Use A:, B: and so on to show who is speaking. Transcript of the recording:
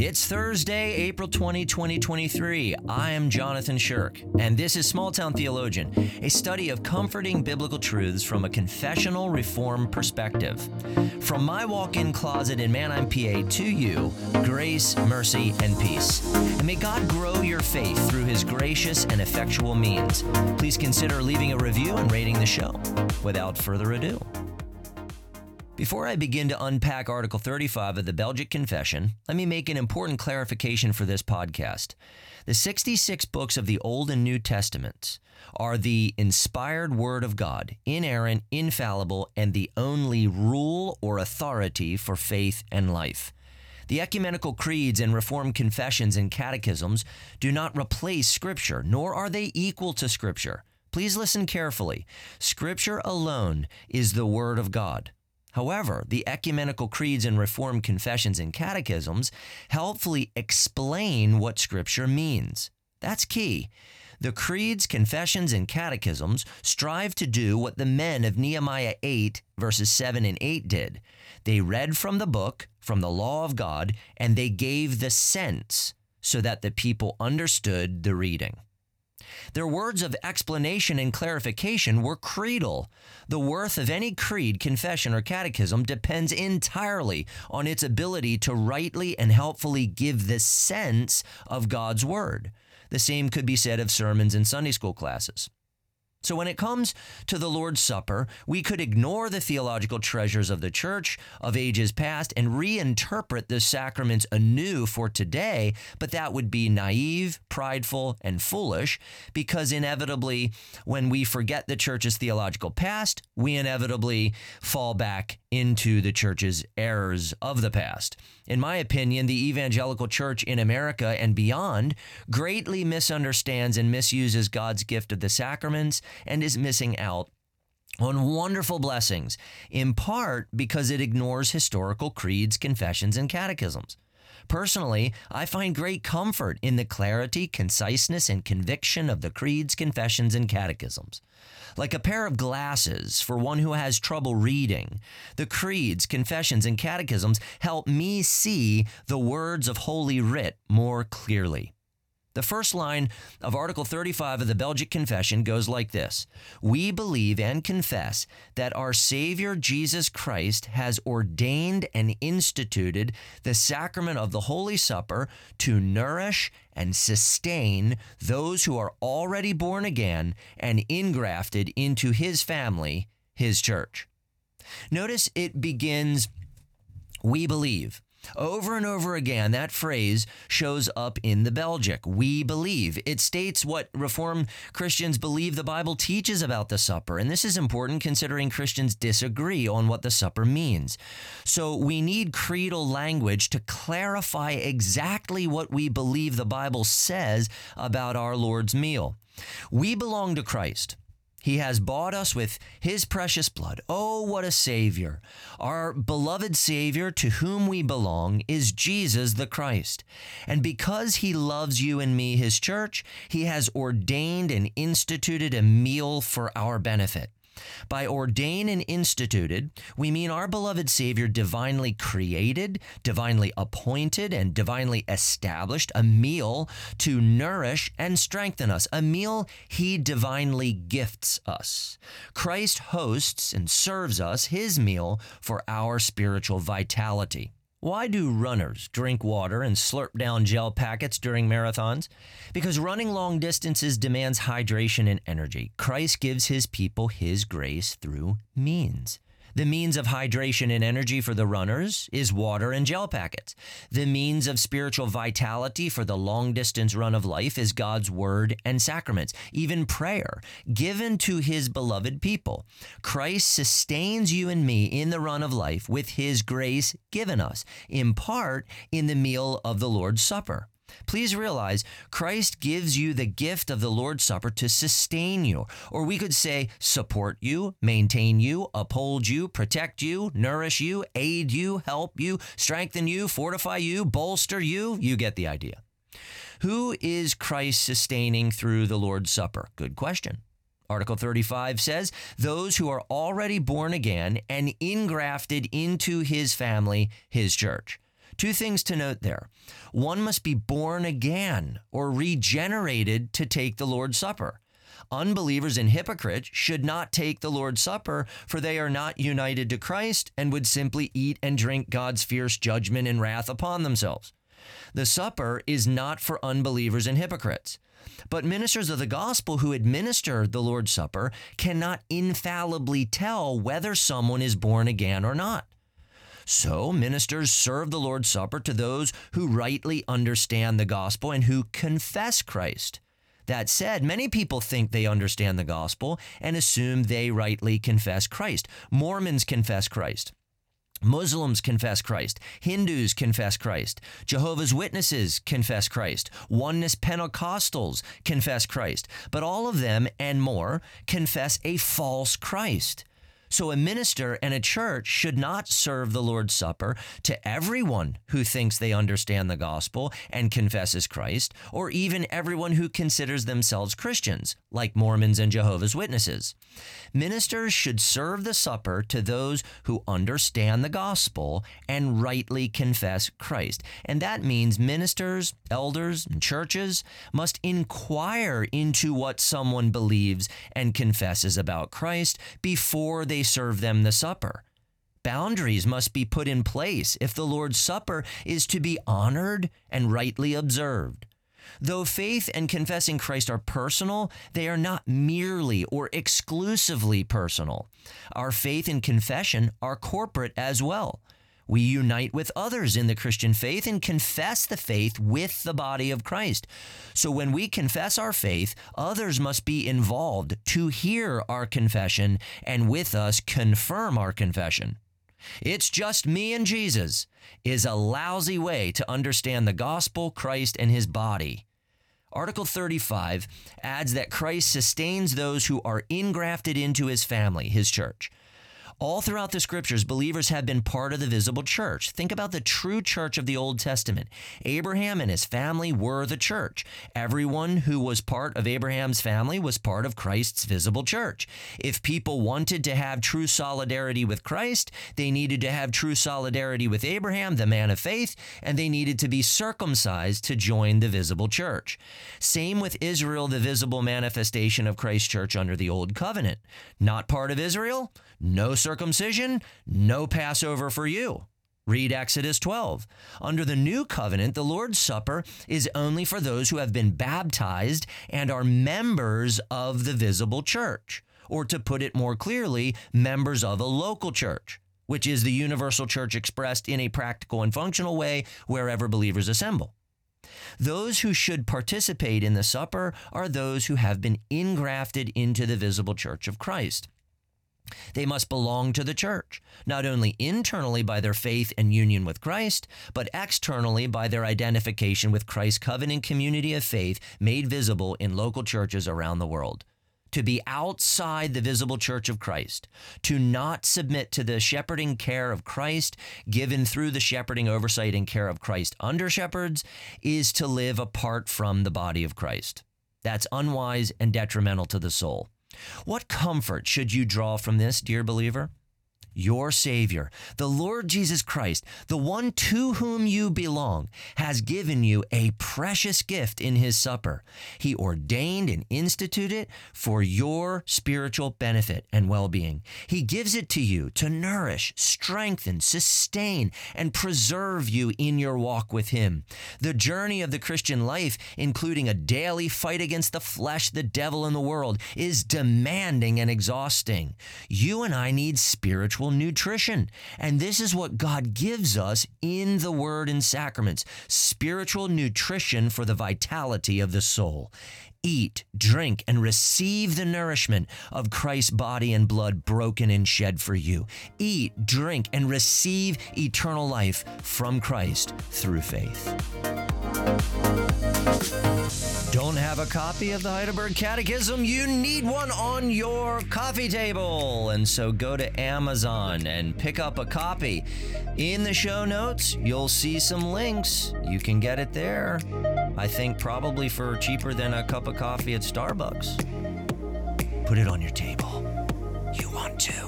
A: It's Thursday, April 20, 2023. I am Jonathan Shirk, and this is Small Town Theologian, a study of comforting biblical truths from a confessional reform perspective. From my walk in closet in Manheim, PA, to you, grace, mercy, and peace. And may God grow your faith through his gracious and effectual means. Please consider leaving a review and rating the show. Without further ado, before I begin to unpack Article 35 of the Belgic Confession, let me make an important clarification for this podcast. The 66 books of the Old and New Testaments are the inspired Word of God, inerrant, infallible, and the only rule or authority for faith and life. The ecumenical creeds and Reformed confessions and catechisms do not replace Scripture, nor are they equal to Scripture. Please listen carefully. Scripture alone is the Word of God. However, the ecumenical creeds and Reformed confessions and catechisms helpfully explain what Scripture means. That's key. The creeds, confessions, and catechisms strive to do what the men of Nehemiah 8, verses 7 and 8 did. They read from the book, from the law of God, and they gave the sense so that the people understood the reading. Their words of explanation and clarification were creedal. The worth of any creed, confession, or catechism depends entirely on its ability to rightly and helpfully give the sense of God's Word. The same could be said of sermons and Sunday school classes. So, when it comes to the Lord's Supper, we could ignore the theological treasures of the church of ages past and reinterpret the sacraments anew for today, but that would be naive, prideful, and foolish because inevitably, when we forget the church's theological past, we inevitably fall back into the church's errors of the past. In my opinion, the evangelical church in America and beyond greatly misunderstands and misuses God's gift of the sacraments and is missing out on wonderful blessings, in part because it ignores historical creeds, confessions, and catechisms. Personally, I find great comfort in the clarity, conciseness, and conviction of the creeds, confessions, and catechisms. Like a pair of glasses for one who has trouble reading, the creeds, confessions, and catechisms help me see the words of Holy Writ more clearly. The first line of Article 35 of the Belgic Confession goes like this We believe and confess that our Savior Jesus Christ has ordained and instituted the sacrament of the Holy Supper to nourish and sustain those who are already born again and ingrafted into his family, his church. Notice it begins, We believe. Over and over again, that phrase shows up in the Belgic. We believe. It states what Reformed Christians believe the Bible teaches about the supper. And this is important considering Christians disagree on what the supper means. So we need creedal language to clarify exactly what we believe the Bible says about our Lord's meal. We belong to Christ. He has bought us with his precious blood. Oh, what a Savior. Our beloved Savior to whom we belong is Jesus the Christ. And because he loves you and me, his church, he has ordained and instituted a meal for our benefit. By ordained and instituted, we mean our beloved Savior divinely created, divinely appointed, and divinely established a meal to nourish and strengthen us, a meal he divinely gifts us. Christ hosts and serves us his meal for our spiritual vitality. Why do runners drink water and slurp down gel packets during marathons? Because running long distances demands hydration and energy. Christ gives his people his grace through means. The means of hydration and energy for the runners is water and gel packets. The means of spiritual vitality for the long distance run of life is God's word and sacraments, even prayer, given to his beloved people. Christ sustains you and me in the run of life with his grace given us, in part in the meal of the Lord's Supper. Please realize Christ gives you the gift of the Lord's Supper to sustain you, or we could say support you, maintain you, uphold you, protect you, nourish you, aid you, help you, strengthen you, fortify you, bolster you. You get the idea. Who is Christ sustaining through the Lord's Supper? Good question. Article 35 says, Those who are already born again and ingrafted into his family, his church. Two things to note there. One must be born again or regenerated to take the Lord's Supper. Unbelievers and hypocrites should not take the Lord's Supper, for they are not united to Christ and would simply eat and drink God's fierce judgment and wrath upon themselves. The supper is not for unbelievers and hypocrites. But ministers of the gospel who administer the Lord's Supper cannot infallibly tell whether someone is born again or not. So, ministers serve the Lord's Supper to those who rightly understand the gospel and who confess Christ. That said, many people think they understand the gospel and assume they rightly confess Christ. Mormons confess Christ. Muslims confess Christ. Hindus confess Christ. Jehovah's Witnesses confess Christ. Oneness Pentecostals confess Christ. But all of them and more confess a false Christ. So a minister and a church should not serve the Lord's Supper to everyone who thinks they understand the gospel and confesses Christ, or even everyone who considers themselves Christians, like Mormons and Jehovah's Witnesses. Ministers should serve the supper to those who understand the gospel and rightly confess Christ. And that means ministers, elders, and churches must inquire into what someone believes and confesses about Christ before they serve them the supper. Boundaries must be put in place if the Lord's Supper is to be honored and rightly observed. Though faith and confessing Christ are personal, they are not merely or exclusively personal. Our faith and confession are corporate as well. We unite with others in the Christian faith and confess the faith with the body of Christ. So when we confess our faith, others must be involved to hear our confession and with us confirm our confession. It's just me and Jesus is a lousy way to understand the gospel, Christ, and his body. Article 35 adds that Christ sustains those who are ingrafted into his family, his church. All throughout the scriptures, believers have been part of the visible church. Think about the true church of the Old Testament. Abraham and his family were the church. Everyone who was part of Abraham's family was part of Christ's visible church. If people wanted to have true solidarity with Christ, they needed to have true solidarity with Abraham, the man of faith, and they needed to be circumcised to join the visible church. Same with Israel, the visible manifestation of Christ's church under the Old Covenant. Not part of Israel? No circumcision, no Passover for you. Read Exodus 12. Under the new covenant, the Lord's Supper is only for those who have been baptized and are members of the visible church, or to put it more clearly, members of a local church, which is the universal church expressed in a practical and functional way wherever believers assemble. Those who should participate in the supper are those who have been ingrafted into the visible church of Christ. They must belong to the church, not only internally by their faith and union with Christ, but externally by their identification with Christ's covenant community of faith made visible in local churches around the world. To be outside the visible church of Christ, to not submit to the shepherding care of Christ given through the shepherding oversight and care of Christ under shepherds, is to live apart from the body of Christ. That's unwise and detrimental to the soul. What comfort should you draw from this, dear believer? Your Savior, the Lord Jesus Christ, the one to whom you belong, has given you a precious gift in His supper. He ordained and instituted it for your spiritual benefit and well being. He gives it to you to nourish, strengthen, sustain, and preserve you in your walk with Him. The journey of the Christian life, including a daily fight against the flesh, the devil, and the world, is demanding and exhausting. You and I need spiritual spiritual nutrition. And this is what God gives us in the Word and sacraments spiritual nutrition for the vitality of the soul. Eat, drink, and receive the nourishment of Christ's body and blood broken and shed for you. Eat, drink, and receive eternal life from Christ through faith. Don't have a copy of the Heidelberg Catechism? You need one on your coffee table. And so go to Amazon and pick up a copy. In the show notes, you'll see some links. You can get it there. I think probably for cheaper than a cup of coffee at Starbucks. Put it on your table. You want to.